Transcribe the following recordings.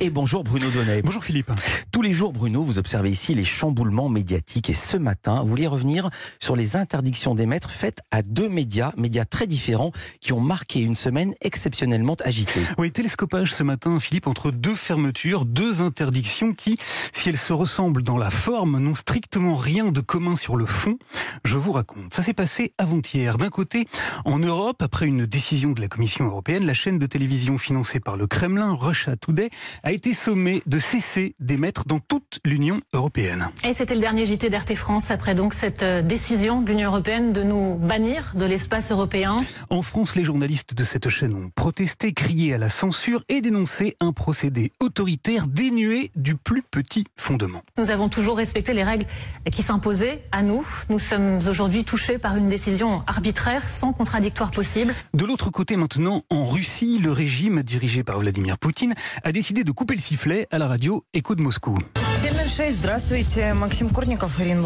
Et bonjour Bruno Donnet. Bonjour Philippe. Tous les jours, Bruno, vous observez ici les chamboulements médiatiques. Et ce matin, vous voulez revenir sur les interdictions d'émettre faites à deux médias, médias très différents, qui ont marqué une semaine exceptionnellement agitée. Oui, télescopage ce matin, Philippe, entre deux fermetures, deux interdictions qui, si elles se ressemblent dans la forme, n'ont strictement rien de commun sur le fond. Je vous raconte. Ça s'est passé avant-hier. D'un côté, en Europe, après une décision de la Commission européenne, la chaîne de télévision financée par le Kremlin, Russia Today, a été sommé de cesser d'émettre dans toute l'Union européenne. Et c'était le dernier JT d'RT France après donc cette euh, décision de l'Union européenne de nous bannir de l'espace européen. En France, les journalistes de cette chaîne ont protesté, crié à la censure et dénoncé un procédé autoritaire dénué du plus petit fondement. Nous avons toujours respecté les règles qui s'imposaient à nous. Nous sommes aujourd'hui touchés par une décision arbitraire sans contradictoire possible. De l'autre côté maintenant, en Russie, le régime dirigé par Vladimir Poutine a décidé de couper le sifflet à la radio Écho de Moscou.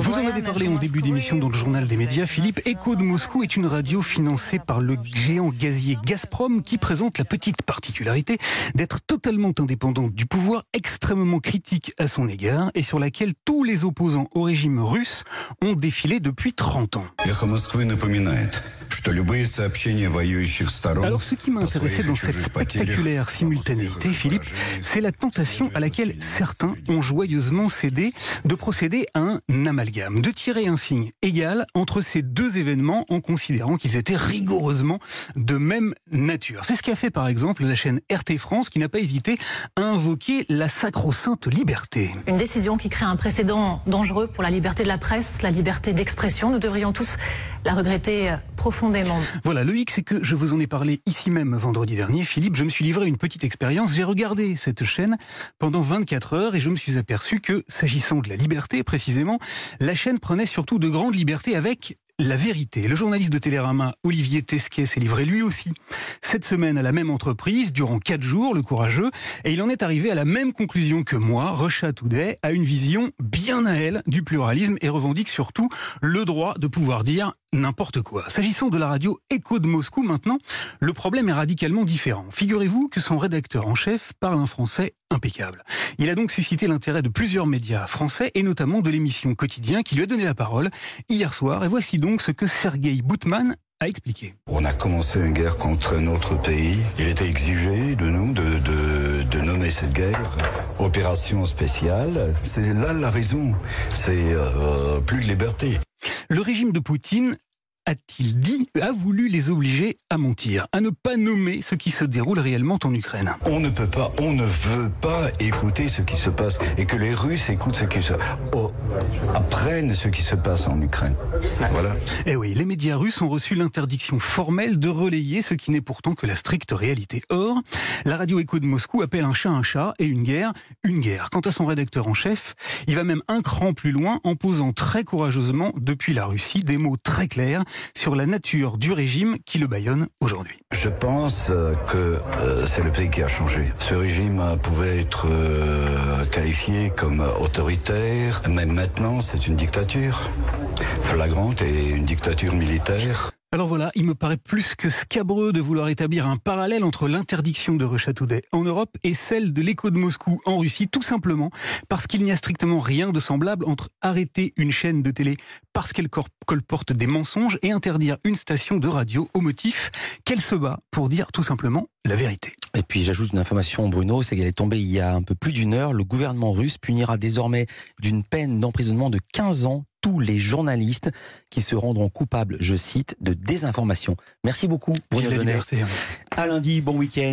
Vous en avez parlé en début d'émission dans le journal des médias, Philippe. Écho de Moscou est une radio financée par le géant gazier Gazprom qui présente la petite particularité d'être totalement indépendante du pouvoir, extrêmement critique à son égard et sur laquelle tous les opposants au régime russe ont défilé depuis 30 ans. Alors ce qui m'a intéressé dans cette spectaculaire simultanéité, Philippe, c'est la tentation à laquelle certains ont joyeusement cédé de procéder à un amalgame, de tirer un signe égal entre ces deux événements en considérant qu'ils étaient rigoureusement de même nature. C'est ce qu'a fait par exemple la chaîne RT France qui n'a pas hésité à invoquer la sacro-sainte liberté. Une décision qui crée un précédent dangereux pour la liberté de la presse, la liberté d'expression. Nous devrions tous la regretter profondément. Voilà, le hic, c'est que je vous en ai parlé ici même vendredi dernier, Philippe. Je me suis livré une petite expérience. J'ai regardé cette chaîne pendant 24 heures et je me suis aperçu que, s'agissant de la liberté précisément, la chaîne prenait surtout de grandes libertés avec la vérité. Le journaliste de Télérama, Olivier Tesquet, s'est livré lui aussi cette semaine à la même entreprise durant quatre jours, le courageux, et il en est arrivé à la même conclusion que moi. Rocha Today a une vision bien à elle du pluralisme et revendique surtout le droit de pouvoir dire n'importe quoi. S'agissant de la radio Écho de Moscou maintenant, le problème est radicalement différent. Figurez-vous que son rédacteur en chef parle un français impeccable. Il a donc suscité l'intérêt de plusieurs médias français et notamment de l'émission Quotidien qui lui a donné la parole hier soir. Et voici donc ce que Sergei Boutman a expliqué. On a commencé une guerre contre notre pays. Il était exigé de nous de, de, de nommer cette guerre opération spéciale. C'est là la raison. C'est euh, plus de liberté. Le régime de Poutine a-t-il dit, a voulu les obliger à mentir, à ne pas nommer ce qui se déroule réellement en Ukraine? On ne peut pas, on ne veut pas écouter ce qui se passe et que les Russes écoutent ce qui se oh, apprennent ce qui se passe en Ukraine. Voilà. Eh oui, les médias russes ont reçu l'interdiction formelle de relayer ce qui n'est pourtant que la stricte réalité. Or, la radio Écho de Moscou appelle un chat un chat et une guerre une guerre. Quant à son rédacteur en chef, il va même un cran plus loin en posant très courageusement depuis la Russie des mots très clairs sur la nature du régime qui le baillonne aujourd'hui. Je pense que euh, c'est le pays qui a changé. Ce régime pouvait être euh, qualifié comme autoritaire, mais maintenant c'est une dictature flagrante et une dictature militaire. Alors voilà, il me paraît plus que scabreux de vouloir établir un parallèle entre l'interdiction de Today en Europe et celle de l'écho de Moscou en Russie, tout simplement parce qu'il n'y a strictement rien de semblable entre arrêter une chaîne de télé parce qu'elle colporte des mensonges et interdire une station de radio au motif qu'elle se bat pour dire tout simplement la vérité. Et puis j'ajoute une information, Bruno, c'est qu'elle est tombée il y a un peu plus d'une heure. Le gouvernement russe punira désormais d'une peine d'emprisonnement de 15 ans tous les journalistes qui se rendront coupables, je cite, de désinformation. Merci beaucoup, Bruno Donnet. À lundi, bon week-end.